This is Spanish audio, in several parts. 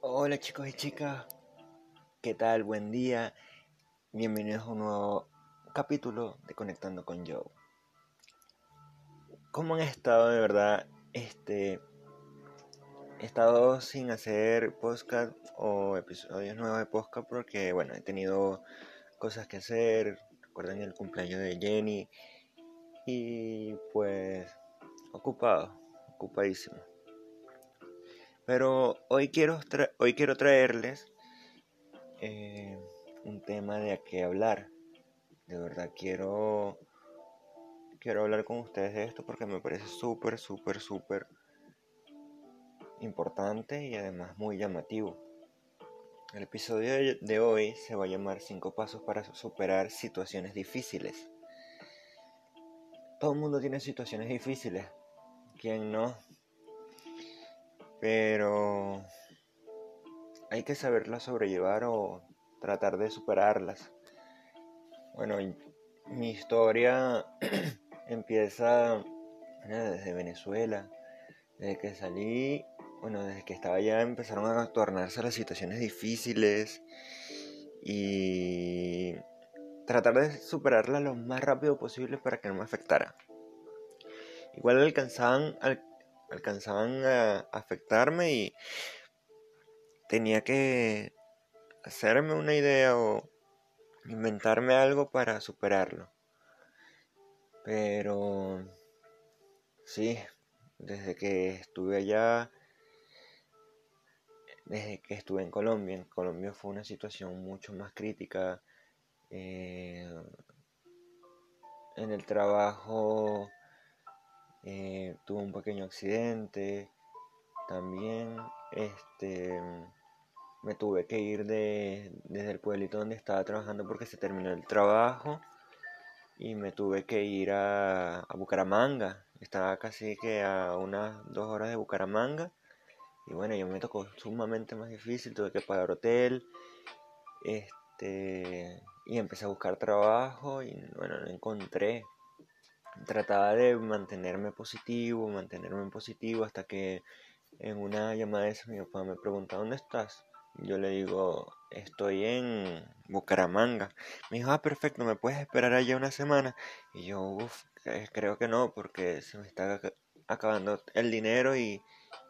Hola chicos y chicas, ¿qué tal? Buen día. Bienvenidos a un nuevo capítulo de Conectando con Joe. ¿Cómo han estado de verdad? Este he estado sin hacer podcast o episodios nuevos de podcast porque bueno, he tenido cosas que hacer. Recuerden el cumpleaños de Jenny y pues ocupado, ocupadísimo. Pero hoy quiero, hoy quiero traerles eh, un tema de qué hablar. De verdad quiero, quiero hablar con ustedes de esto porque me parece súper, súper, súper importante y además muy llamativo. El episodio de hoy se va a llamar 5 pasos para superar situaciones difíciles. Todo el mundo tiene situaciones difíciles. ¿Quién no? Pero hay que saberlas sobrellevar o tratar de superarlas. Bueno, mi historia empieza desde Venezuela. Desde que salí, bueno, desde que estaba allá empezaron a tornarse las situaciones difíciles y tratar de superarlas lo más rápido posible para que no me afectara. Igual alcanzaban, alcanzaban a afectarme y tenía que hacerme una idea o inventarme algo para superarlo. Pero sí, desde que estuve allá, desde que estuve en Colombia, en Colombia fue una situación mucho más crítica. Eh, en el trabajo eh, tuve un pequeño accidente, también este me tuve que ir de, desde el pueblito donde estaba trabajando porque se terminó el trabajo y me tuve que ir a, a Bucaramanga. Estaba casi que a unas dos horas de Bucaramanga. Y bueno, yo me tocó sumamente más difícil, tuve que pagar hotel. Este, y empecé a buscar trabajo y bueno, no encontré trataba de mantenerme positivo, mantenerme en positivo hasta que en una llamada de mi papá me pregunta ¿dónde estás? Yo le digo, estoy en Bucaramanga. Me dijo, ah, perfecto, ¿me puedes esperar allá una semana? Y yo, uff, eh, creo que no, porque se me está acabando el dinero y,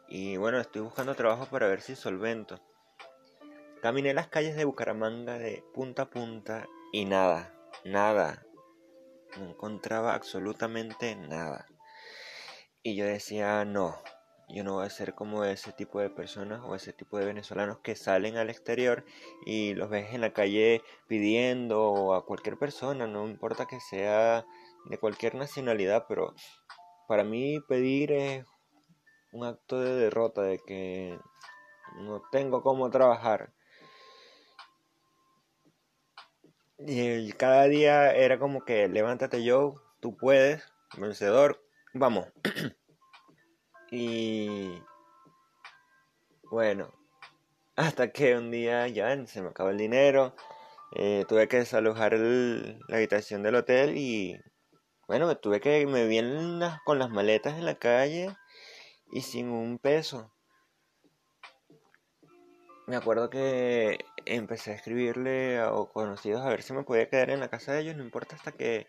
y bueno, estoy buscando trabajo para ver si solvento. Caminé las calles de Bucaramanga de punta a punta y nada, nada, no encontraba absolutamente nada. Y yo decía, no, yo no voy a ser como ese tipo de personas o ese tipo de venezolanos que salen al exterior y los ves en la calle pidiendo a cualquier persona, no importa que sea de cualquier nacionalidad, pero para mí pedir es un acto de derrota, de que no tengo cómo trabajar. Y cada día era como que levántate yo, tú puedes, vencedor, vamos. y bueno, hasta que un día ya se me acabó el dinero, eh, tuve que desalojar la habitación del hotel y bueno, tuve que me vi con las maletas en la calle y sin un peso. Me acuerdo que empecé a escribirle a conocidos a ver si me podía quedar en la casa de ellos, no importa hasta que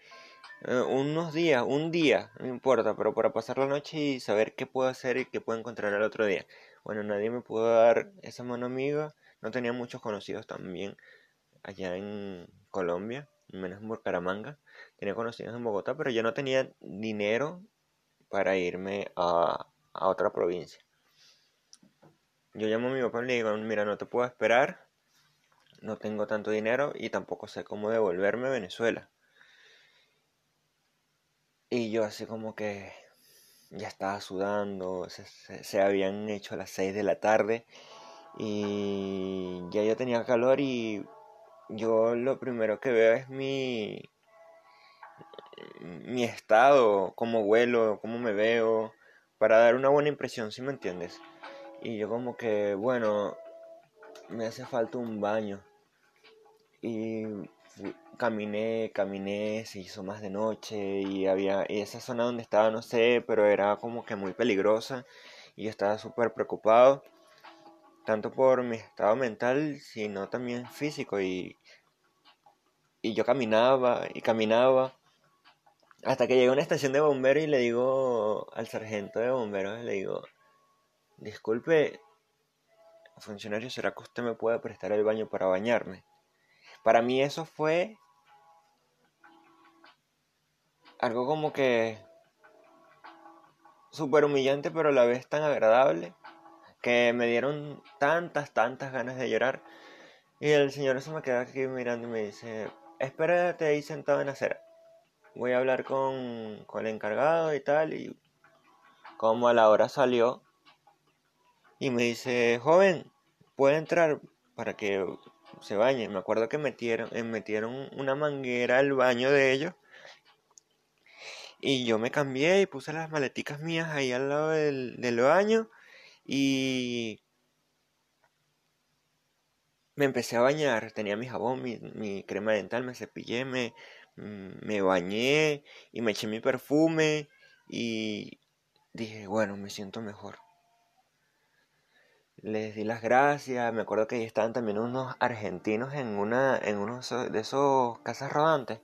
eh, unos días, un día, no importa, pero para pasar la noche y saber qué puedo hacer y qué puedo encontrar el otro día. Bueno, nadie me pudo dar esa mano amiga, no tenía muchos conocidos también allá en Colombia, menos en Bucaramanga, tenía conocidos en Bogotá, pero yo no tenía dinero para irme a otra provincia. Yo llamo a mi papá y le digo, mira, no te puedo esperar, no tengo tanto dinero y tampoco sé cómo devolverme a Venezuela. Y yo así como que ya estaba sudando, se, habían hecho las 6 de la tarde y ya yo tenía calor y yo lo primero que veo es mi mi estado, cómo huelo, cómo me veo, para dar una buena impresión, ¿sí me entiendes? Y yo como que, bueno, me hace falta un baño. Y caminé, caminé, se hizo más de noche y había y esa zona donde estaba no sé, pero era como que muy peligrosa y yo estaba súper preocupado. tanto por mi estado mental, sino también físico. Y, y yo caminaba y caminaba hasta que llegué a una estación de bomberos y le digo al sargento de bomberos, le digo, disculpe, funcionario, ¿será que usted me puede prestar el baño para bañarme? Para mí eso fue algo como que súper humillante, pero a la vez tan agradable, que me dieron tantas, tantas ganas de llorar. Y el señor se me queda aquí mirando y me dice, espérate ahí sentado en la acera. Voy a hablar con, con el encargado y tal. Y como a la hora salió y me dice, joven, puede entrar para que se bañe. Me acuerdo que metieron, eh, metieron una manguera al baño de ellos. Y yo me cambié y puse las maleticas mías ahí al lado del, baño. Y me empecé a bañar. Tenía mi jabón, mi, crema dental, me cepillé, me, mm, me bañé y me eché mi perfume. Y dije, bueno, me siento mejor les di las gracias. Me acuerdo que ahí estaban también unos argentinos en una en uno de esos casas rodantes.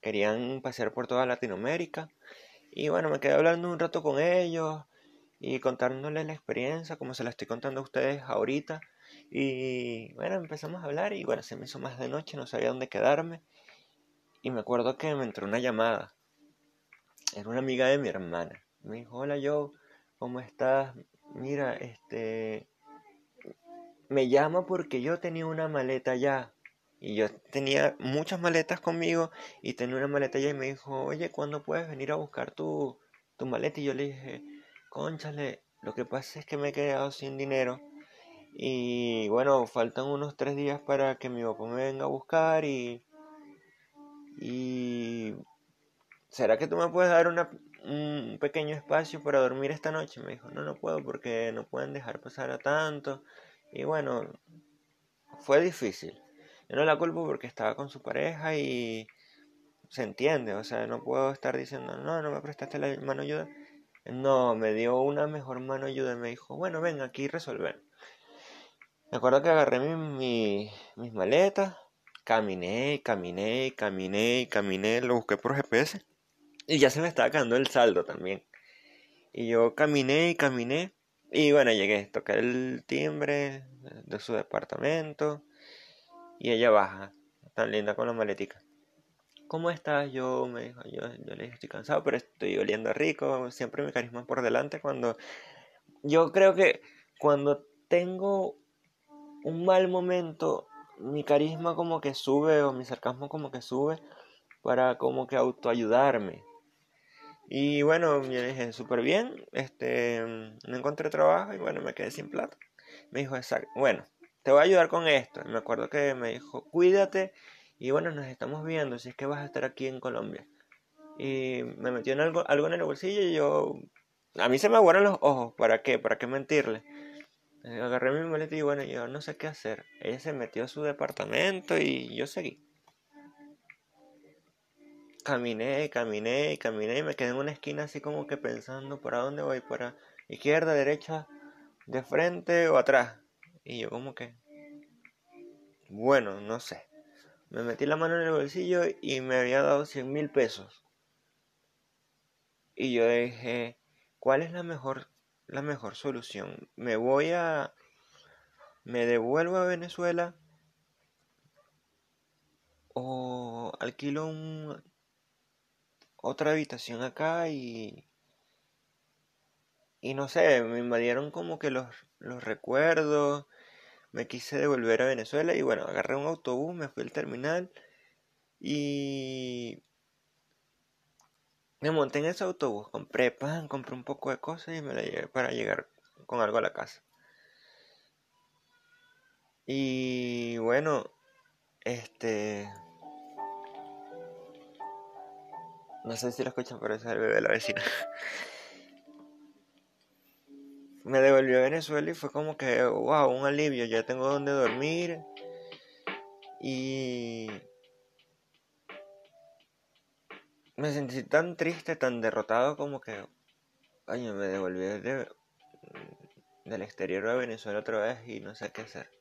Querían pasear por toda Latinoamérica. Y bueno, me quedé hablando un rato con ellos y contándoles la experiencia como se la estoy contando a ustedes ahorita. Y bueno, empezamos a hablar y bueno, se me hizo más de noche, no sabía dónde quedarme. Y me acuerdo que me entró una llamada. Era una amiga de mi hermana. Me dijo, hola Joe, ¿cómo estás? Mira, este, me llama porque yo tenía una maleta ya. Y yo tenía muchas maletas conmigo y tenía una maleta ya y me dijo, oye, ¿cuándo puedes venir a buscar tu, tu maleta? Y yo le dije, conchale, lo que pasa es que me he quedado sin dinero. Y bueno, faltan unos tres días para que mi papá me venga a buscar y... Y... ¿Será que tú me puedes dar una, un pequeño espacio para dormir esta noche? Me dijo, no, no puedo porque no pueden dejar pasar a tanto. Y bueno, fue difícil. Yo no la culpo porque estaba con su pareja y se entiende, o sea, no puedo estar diciendo, no, no me prestaste la mano ayuda. No, me dio una mejor mano ayuda y me dijo, bueno, ven aquí resolver. Me acuerdo que agarré mi, mis maletas, caminé, caminé, caminé, caminé, lo busqué por GPS y ya se me estaba acabando el saldo también. Y yo caminé y caminé y bueno, llegué, toqué el timbre de su departamento y ella baja, tan linda con la maletica. ¿Cómo estás? Yo me dijo, yo, yo le dije, estoy cansado, pero estoy oliendo rico, siempre mi carisma por delante cuando yo creo que cuando tengo un mal momento, mi carisma como que sube o mi sarcasmo como que sube para como que autoayudarme. Y bueno, yo dije, súper bien, este, no encontré trabajo y bueno, me quedé sin plata. Me dijo, exacto, bueno, te voy a ayudar con esto. Me acuerdo que me dijo, cuídate y bueno, nos estamos viendo si es que vas a estar aquí en Colombia. Y me metió en algo, algo en el bolsillo y yo, a mí se me aguaron los ojos, ¿para qué? ¿Para qué mentirle? Agarré mi maleta y bueno, yo no sé qué hacer. Ella se metió a su departamento y yo seguí caminé, caminé, caminé y me quedé en una esquina así como que pensando para dónde voy, para izquierda, derecha, de frente o atrás. Y yo como que, bueno, no sé. Me metí la mano en el bolsillo y me había dado 100 mil pesos. Y yo dije, ¿cuál es la mejor, la mejor solución? ¿Me voy a... me devuelvo a Venezuela? ¿O alquilo un otra habitación acá y... Y no sé, me invadieron como que los, los recuerdos, me quise devolver a Venezuela y bueno, agarré un autobús, me fui al terminal y me monté en ese autobús, compré pan, compré un poco de cosas y me la llevé para llegar con algo a la casa. Y bueno, este No sé si lo escuchan, pero es el bebé de la vecina. Me devolvió a Venezuela y fue como que, wow, un alivio, ya tengo donde dormir. Y me sentí tan triste, tan derrotado como que, ay, me devolvió de... del exterior de Venezuela otra vez y no sé qué hacer.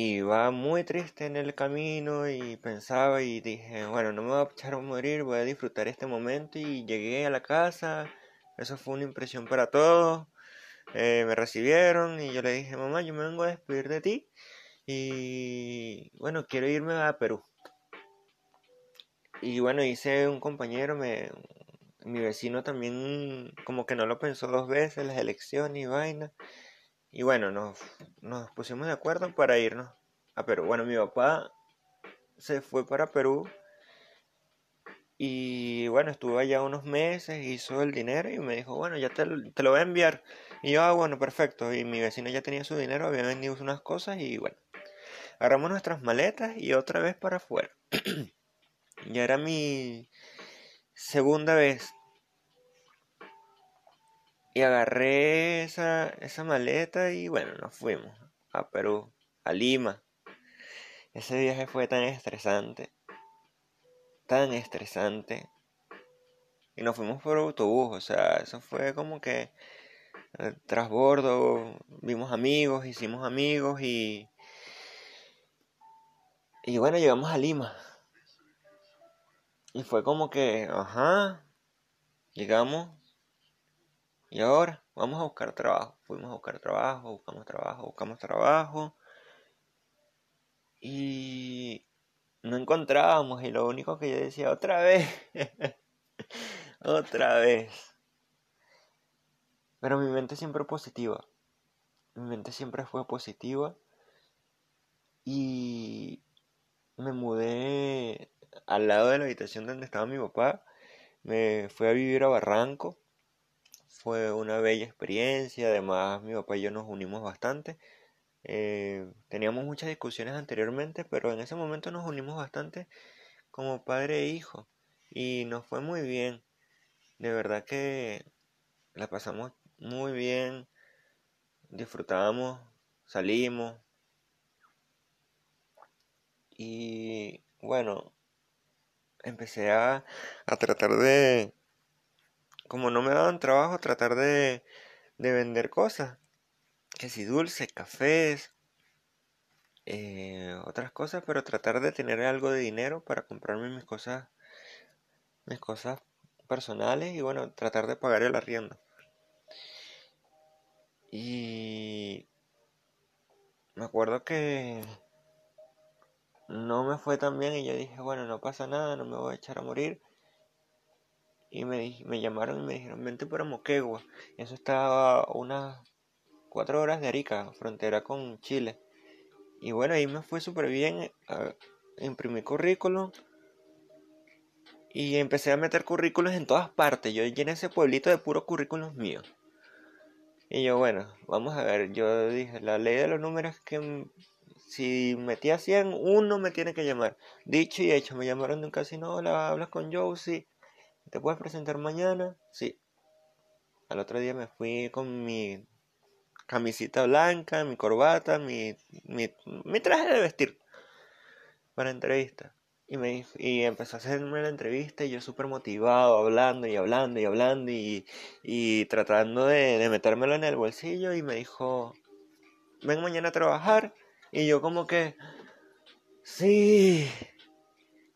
Y iba muy triste en el camino y pensaba y dije, bueno, no me voy a echar a morir, voy a disfrutar este momento y llegué a la casa. Eso fue una impresión para todos. Eh, me recibieron y yo le dije, mamá, yo me vengo a despedir de ti y bueno, quiero irme a Perú. Y bueno, hice un compañero, me, mi vecino también como que no lo pensó dos veces, las elecciones y vaina. Y bueno, nos, nos pusimos de acuerdo para irnos a Perú. Bueno, mi papá se fue para Perú y bueno, estuvo allá unos meses, hizo el dinero y me dijo, bueno, ya te, te, lo voy a enviar. Y yo, ah, bueno, perfecto. Y mi vecino ya tenía su dinero, había vendido unas cosas y bueno, agarramos nuestras maletas y otra vez para afuera. ya era mi segunda vez y agarré esa, esa maleta y bueno, nos fuimos a Perú, a Lima. Ese viaje fue tan estresante, tan estresante. Y nos fuimos por autobús, o sea, eso fue como que el trasbordo, vimos amigos, hicimos amigos y... Y bueno, llegamos a Lima. Y fue como que, ajá, llegamos, y ahora vamos a buscar trabajo. Fuimos a buscar trabajo, buscamos trabajo, buscamos trabajo. Y no encontrábamos. Y lo único que yo decía, otra vez. otra vez. Pero mi mente siempre positiva. Mi mente siempre fue positiva. Y me mudé al lado de la habitación donde estaba mi papá. Me fui a vivir a Barranco fue una bella experiencia, además mi papá y yo nos unimos bastante. Eh, teníamos muchas discusiones anteriormente, pero en ese momento nos unimos bastante como padre e hijo y nos fue muy bien. De verdad que la pasamos muy bien, disfrutamos, salimos y bueno, empecé a, a tratar de como no me daban trabajo, tratar de, de vender cosas. Que si dulces, cafés, eh, otras cosas, pero tratar de tener algo de dinero para comprarme mis cosas, mis cosas personales y bueno, tratar de pagar el arriendo. Y me acuerdo que no me fue tan bien y yo dije, bueno, no pasa nada, no me voy a echar a morir y me, me llamaron y me dijeron, vente para Moquegua. Eso estaba unas cuatro horas de Arica, frontera con Chile. Y bueno, ahí me fue súper bien. imprimí currículum y empecé a meter currículos en todas partes. Yo llené ese pueblito de puros currículos míos. Y yo, bueno, vamos a ver. Yo dije, la ley de los números es que si metía 100, uno me tiene que llamar. Dicho y hecho, me llamaron de un casino, hola, hablas con Josie. ¿Te puedes presentar mañana? Sí. Al otro día me fui con mi camisita blanca, mi corbata, mi, mi, traje de vestir para entrevista. Y, me, y empezó a hacerme la entrevista y yo súper motivado, hablando y hablando y hablando y, y tratando de, de metérmelo en el bolsillo y me dijo, ven mañana a trabajar. Y yo como que, sí,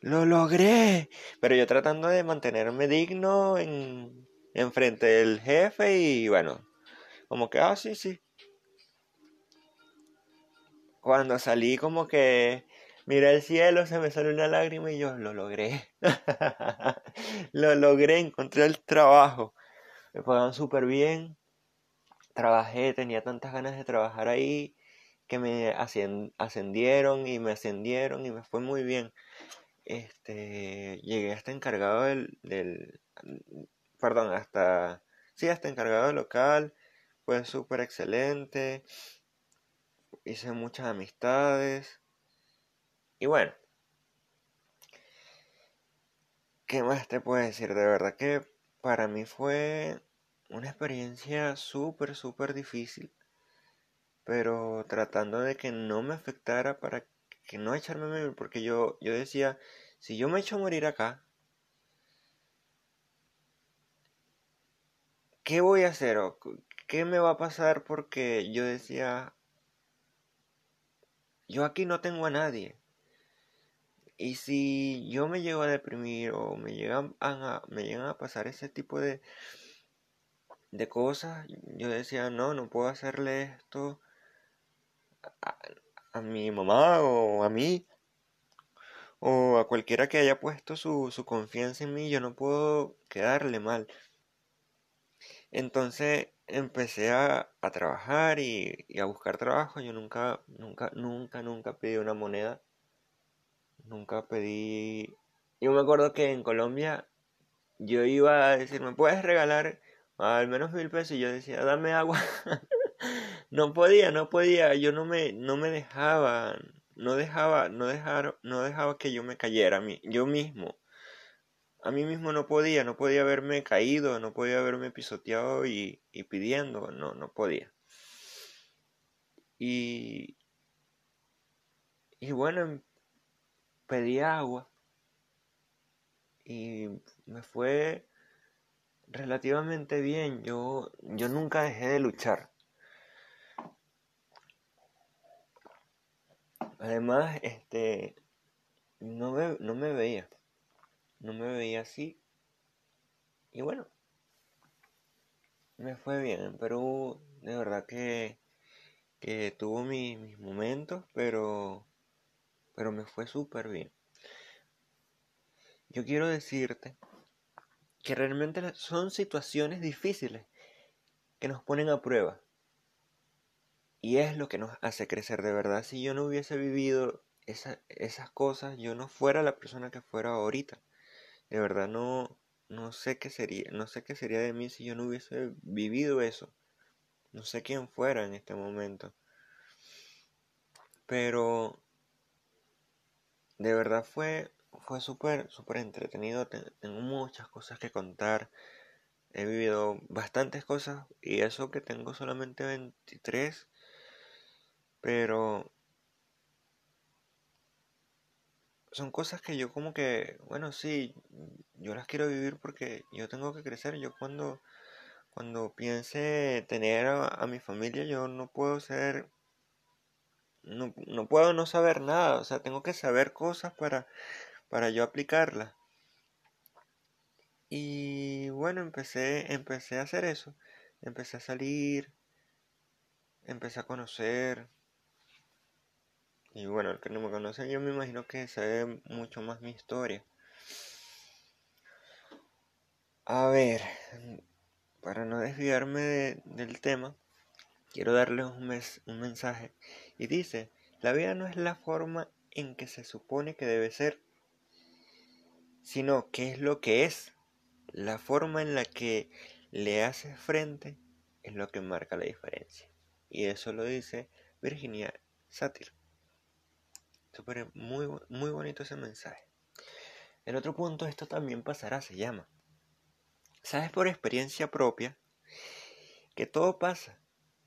lo logré. Pero yo tratando de mantenerme digno en, en frente del jefe y bueno, como que, ah, sí, sí. Cuando salí como que miré el cielo, se me salió una lágrima y yo lo logré. lo logré, encontré el trabajo. Me pagaban súper bien. Trabajé, tenía tantas ganas de trabajar ahí que me ascendieron y me ascendieron y me fue muy bien este, llegué hasta encargado del, del perdón, hasta, sí, hasta encargado del local, fue súper excelente, hice muchas amistades, y bueno, ¿qué más te puedo decir? De verdad que para mí fue una experiencia súper, súper difícil, pero tratando de que no me afectara para que no echarme a morir, porque yo, yo decía, si yo me echo a morir acá, ¿qué voy a hacer? ¿qué me va a pasar? Porque yo decía, yo aquí no tengo a nadie. Y si yo me llego a deprimir o me llegan a, me llegan a pasar ese tipo de, de cosas, yo decía, no, no puedo hacerle esto a, mi mamá o a mí o a cualquiera que haya puesto su, su confianza en mí, yo no puedo quedarle mal. Entonces empecé a, a trabajar y, y, a buscar trabajo. Yo nunca, nunca, nunca, nunca pedí una moneda. Nunca pedí... Yo me acuerdo que en Colombia yo iba a decir, ¿me puedes regalar al menos mil pesos? Y yo decía, dame agua. no podía, no podía. Yo no me, no me dejaba, no dejaba, no no dejaba que yo me cayera a mí, yo mismo a mí mismo no podía, no podía haberme caído, no podía haberme pisoteado y, pidiendo, no, no podía. Y, y bueno, pedí agua y me fue relativamente bien. Yo, yo nunca dejé de luchar. Además, este, no no me veía no me veía así. Y bueno, me fue bien. En Perú, de verdad que, que tuvo mis, momentos, pero, pero me fue súper bien. Yo quiero decirte que realmente son situaciones difíciles que nos ponen a prueba. Y es lo que nos hace crecer de verdad. Si yo no hubiese vivido esas cosas, yo no fuera la persona que fuera ahorita. De verdad no, no sé qué sería, no sé qué sería de mí si yo no hubiese vivido eso. No sé quién fuera en este momento. Pero de verdad fue fue súper súper entretenido. Tengo muchas cosas que contar. He vivido bastantes cosas y eso que tengo solamente 23. Pero son cosas que yo como que, bueno, sí, yo las quiero vivir porque yo tengo que crecer. Yo cuando, cuando piense tener a, mi familia, yo no puedo ser, no, no, puedo no saber nada. O sea, tengo que saber cosas para, para yo aplicarlas. Y bueno, empecé, empecé a hacer eso. Empecé a salir, empecé a conocer, y bueno, el que no me conoce, yo me imagino que sabe mucho más mi historia. A ver, para no desviarme del tema, quiero darles un, un mensaje. Y dice, la vida no es la forma en que se supone que debe ser, sino que es lo que es. La forma en la que le haces frente es lo que marca la diferencia. Y eso lo dice Virginia Satir. Súper muy, muy bonito ese mensaje. El otro punto, esto también pasará, se llama. Sabes por experiencia propia que todo pasa,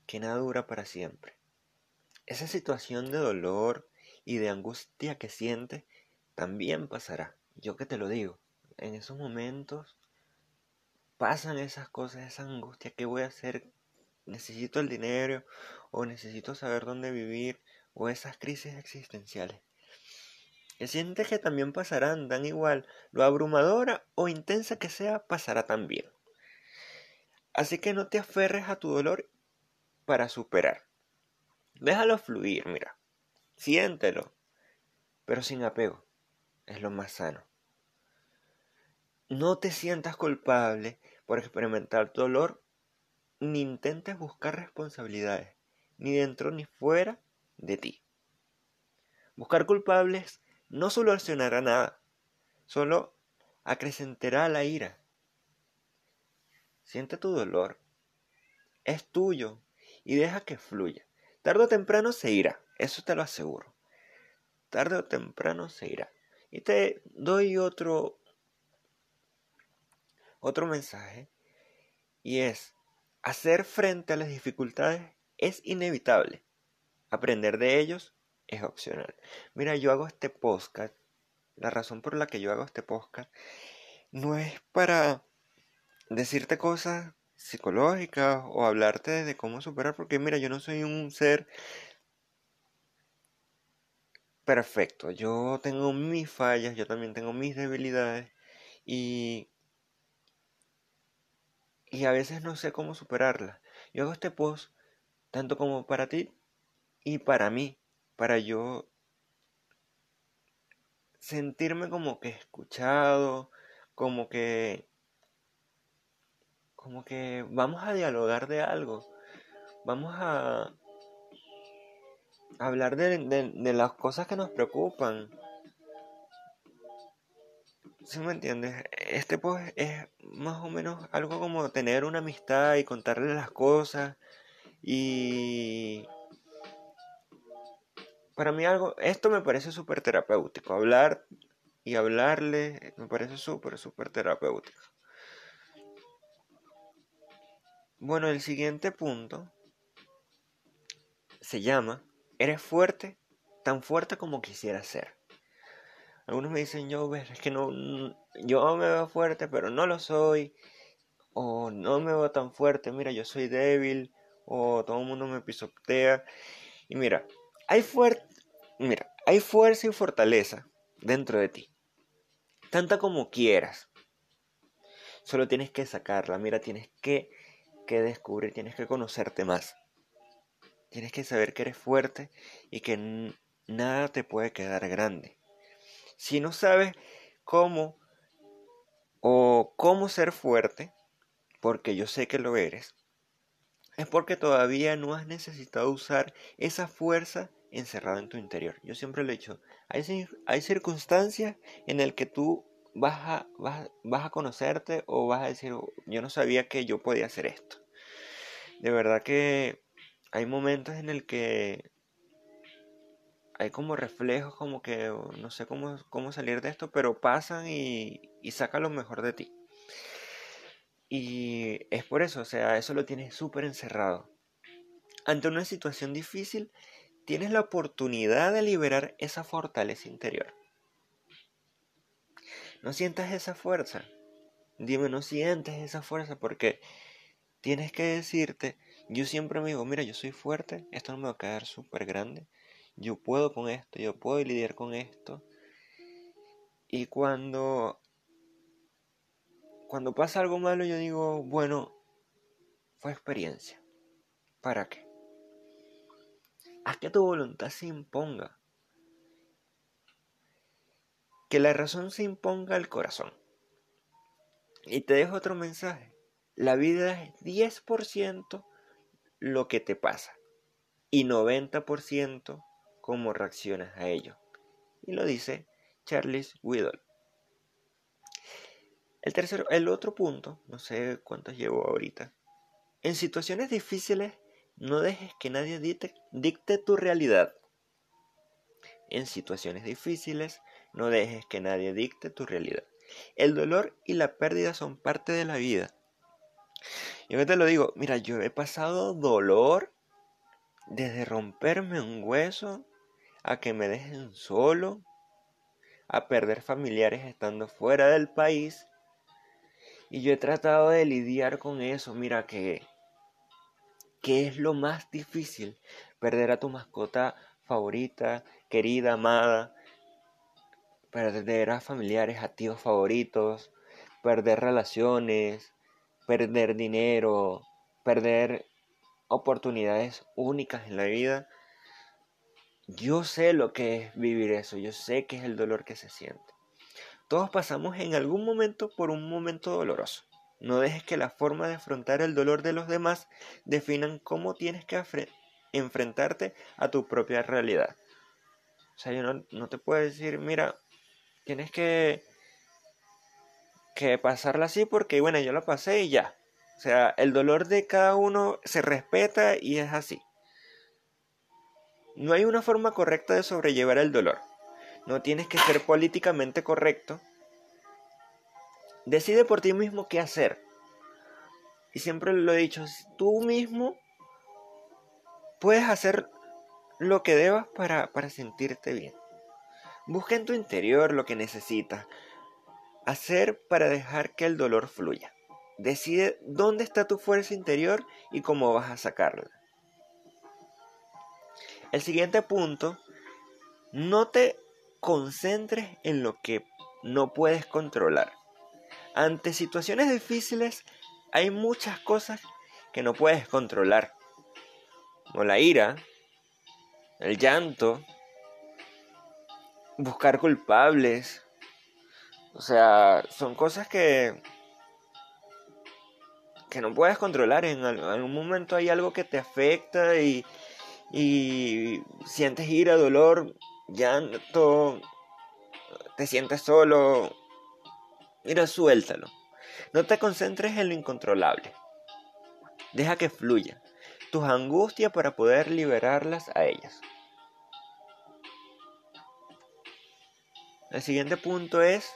que nada dura para siempre. Esa situación de dolor y de angustia que sientes también pasará. Yo que te lo digo, en esos momentos pasan esas cosas, esa angustia, ¿qué voy a hacer? Necesito el dinero o necesito saber dónde vivir o esas crisis existenciales. Que sientes que también pasarán, dan igual, lo abrumadora o intensa que sea, pasará también. Así que no te aferres a tu dolor para superar. Déjalo fluir, mira. Siéntelo, pero sin apego. Es lo más sano. No te sientas culpable por experimentar dolor, ni intentes buscar responsabilidades, ni dentro ni fuera de ti. Buscar culpables no solucionará nada, solo acrecentará la ira. Siente tu dolor, es tuyo y deja que fluya. Tarde o temprano se irá, eso te lo aseguro. Tarde o temprano se irá. Y te doy otro otro mensaje y es hacer frente a las dificultades es inevitable. Aprender de ellos es opcional. Mira, yo hago este podcast. La razón por la que yo hago este podcast no es para decirte cosas psicológicas o hablarte de cómo superar, porque mira, yo no soy un ser perfecto, yo tengo mis fallas, yo también tengo mis debilidades y, y a veces no sé cómo superarlas. Yo hago este post tanto como para ti y para mí, para yo sentirme como que escuchado, como que como que vamos a dialogar de algo, vamos a hablar de, de, las cosas que nos preocupan. ¿Sí me entiendes? Este pues es más o menos algo como tener una amistad y contarle las cosas y para mí algo, esto me parece súper terapéutico, hablar y hablarle me parece súper, súper terapéutico. Bueno, el siguiente punto se llama, eres fuerte, tan fuerte como quisieras ser. Algunos me dicen, yo, es que no, yo me veo fuerte, pero no lo soy. O no me veo tan fuerte, mira, yo soy débil. O todo el mundo me pisotea. Y mira, hay, mira, hay fuerza y fortaleza dentro de ti. Tanta como quieras. Solo tienes que sacarla. Mira, tienes que, que descubrir, tienes que conocerte más. Tienes que saber que eres fuerte y que nada te puede quedar grande. Si no sabes cómo o cómo ser fuerte, porque yo sé que lo eres, es porque todavía no has necesitado usar esa fuerza encerrada en tu interior. Yo siempre lo he dicho, hay, circunstancias en las que tú vas a, vas, a conocerte o vas a decir, yo no sabía que yo podía hacer esto. De verdad que hay momentos en el que hay como reflejos, como que no sé cómo, cómo salir de esto, pero pasan y, y saca lo mejor de ti. Y es por eso, o sea, eso lo tienes súper encerrado. Ante una situación difícil, tienes la oportunidad de liberar esa fortaleza interior. No sientas esa fuerza. Dime, no sientes esa fuerza porque tienes que decirte, yo siempre me digo, mira, yo soy fuerte, esto no me va a quedar súper grande, yo puedo con esto, yo puedo lidiar con esto. Y cuando cuando pasa algo malo yo digo, bueno, fue experiencia. ¿Para qué? Haz que tu voluntad se imponga. Que la razón se imponga al corazón. Y te dejo otro mensaje. La vida es 10% lo que te pasa y 90% cómo reaccionas a ello. Y lo dice Charles Whittle. El tercero, el otro punto, no sé cuántos llevo ahorita. En situaciones difíciles, no dejes que nadie dicte, dicte tu realidad. En situaciones difíciles, no dejes que nadie dicte tu realidad. El dolor y la pérdida son parte de la vida. Yo te lo digo, mira, yo he pasado dolor desde romperme un hueso a que me dejen solo, a perder familiares estando fuera del país. Y yo he tratado de lidiar con eso. Mira que, ¿qué es lo más difícil? Perder a tu mascota favorita, querida, amada. Perder a familiares, a tíos favoritos. Perder relaciones. Perder dinero. Perder oportunidades únicas en la vida yo sé lo que es vivir eso, yo sé que es el dolor que se siente. Todos pasamos en algún momento por un momento doloroso. No dejes que la forma de afrontar el dolor de los demás definan cómo tienes que enfrentarte a tu propia realidad. O sea, yo no, no te puedo decir, mira, tienes que, que pasarla así porque, bueno, yo la pasé y ya. O sea, el dolor de cada uno se respeta y es así. No hay una forma correcta de sobrellevar el dolor. No tienes que ser políticamente correcto. Decide por ti mismo qué hacer. Y siempre lo he dicho, tú mismo puedes hacer lo que debas para, para sentirte bien. Busca en tu interior lo que necesitas hacer para dejar que el dolor fluya. Decide dónde está tu fuerza interior y cómo vas a sacarla. El siguiente punto, no te concentres en lo que no puedes controlar. Ante situaciones difíciles hay muchas cosas que no puedes controlar, como la ira, el llanto, buscar culpables. O sea, son cosas que que no puedes controlar. En algún momento hay algo que te afecta y, y sientes ira, dolor, llanto, te sientes solo. Mira, suéltalo. No te concentres en lo incontrolable. Deja que fluya tus angustias para poder liberarlas a ellas. El siguiente punto es,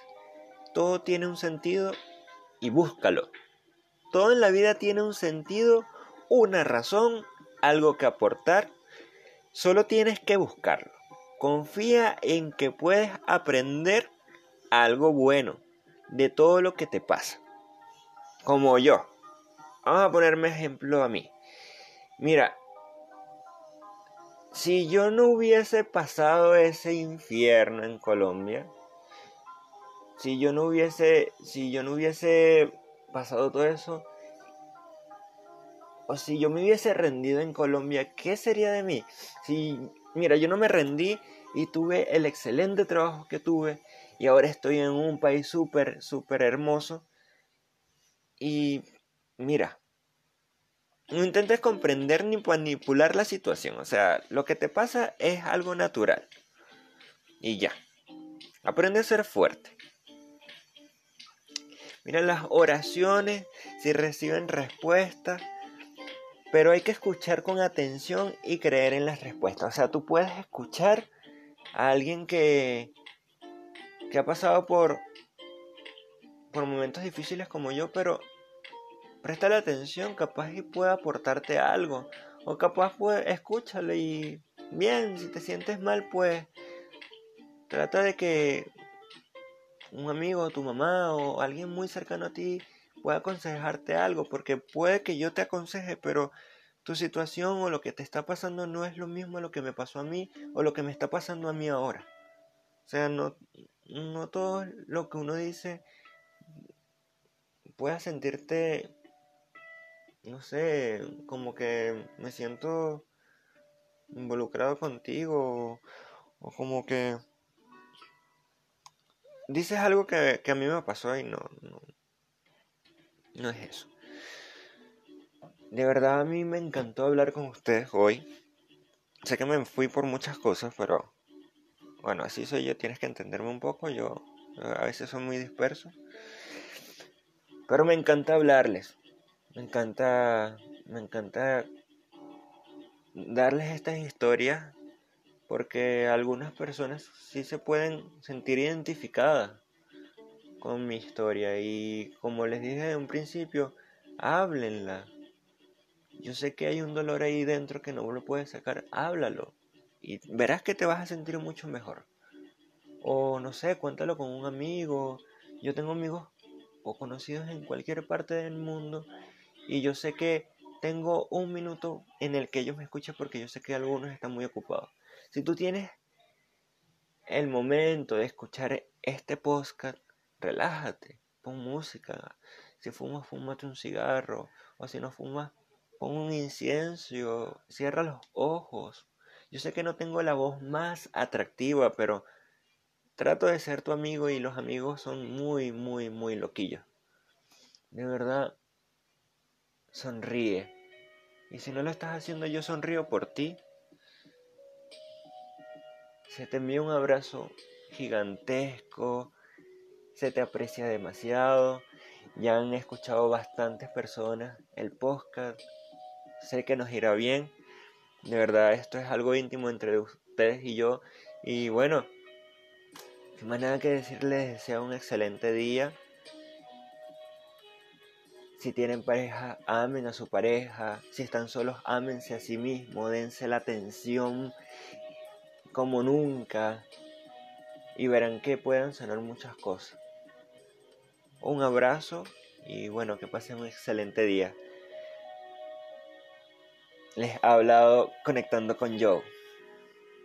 todo tiene un sentido y búscalo. Todo en la vida tiene un sentido, una razón, algo que aportar. Solo tienes que buscarlo. Confía en que puedes aprender algo bueno de todo lo que te pasa. Como yo. Vamos a ponerme ejemplo a mí. Mira, si yo no hubiese pasado ese infierno en Colombia, si yo no hubiese, si yo no hubiese pasado todo eso, o si yo me hubiese rendido en Colombia, ¿qué sería de mí? Si, mira, yo no me rendí y tuve el excelente trabajo que tuve y ahora estoy en un país súper, súper hermoso. Y mira, no intentes comprender ni manipular la situación. O sea, lo que te pasa es algo natural. Y ya. Aprende a ser fuerte. Mira las oraciones, si reciben respuesta. Pero hay que escuchar con atención y creer en las respuestas. O sea, tú puedes escuchar a alguien que, que ha pasado por, por momentos difíciles como yo, pero la atención, capaz y puede aportarte algo. O capaz pues escúchale y bien, si te sientes mal pues trata de que un amigo, tu mamá o alguien muy cercano a ti pueda aconsejarte algo, porque puede que yo te aconseje, pero tu situación o lo que te está pasando no es lo mismo a lo que me pasó a mí o lo que me está pasando a mí ahora. O sea, no, no todo lo que uno dice pueda sentirte no sé, como que me siento involucrado contigo o, como que dices algo que, a mí me pasó y no, no es eso. De verdad a mí me encantó hablar con ustedes hoy. Sé que me fui por muchas cosas, pero bueno, así soy yo, tienes que entenderme un poco, yo a veces soy muy disperso. Pero me encanta hablarles. Me encanta, me encanta darles estas historias porque algunas personas sí se pueden sentir identificadas con mi historia y como les dije en un principio, háblenla. Yo sé que hay un dolor ahí dentro que no lo puedes sacar, háblalo y verás que te vas a sentir mucho mejor. O no sé, cuéntalo con un amigo. Yo tengo amigos o conocidos en cualquier parte del mundo y yo sé que tengo un minuto en el que ellos me escuchan porque yo sé que algunos están muy ocupados. Si tú tienes el momento de escuchar este podcast, relájate, pon música. Si fumas, fúmate un cigarro. O si no fumas, pon un incienso. Cierra los ojos. Yo sé que no tengo la voz más atractiva, pero trato de ser tu amigo y los amigos son muy, muy, muy loquillos. De verdad, sonríe. Y si no lo estás haciendo, yo sonrío por ti. Se te envía un abrazo gigantesco. Se te aprecia demasiado. Ya han escuchado bastantes personas el podcast. Sé que nos irá bien. De verdad, esto es algo íntimo entre ustedes y yo. Y bueno, sin más nada que decirles, deseo un excelente día. Si tienen pareja, amen a su pareja. Si están solos, ámense a sí mismos. Dense la atención como nunca. Y verán que pueden sanar muchas cosas. Un abrazo y bueno, que pasen un excelente día. Les ha hablado conectando con Joe.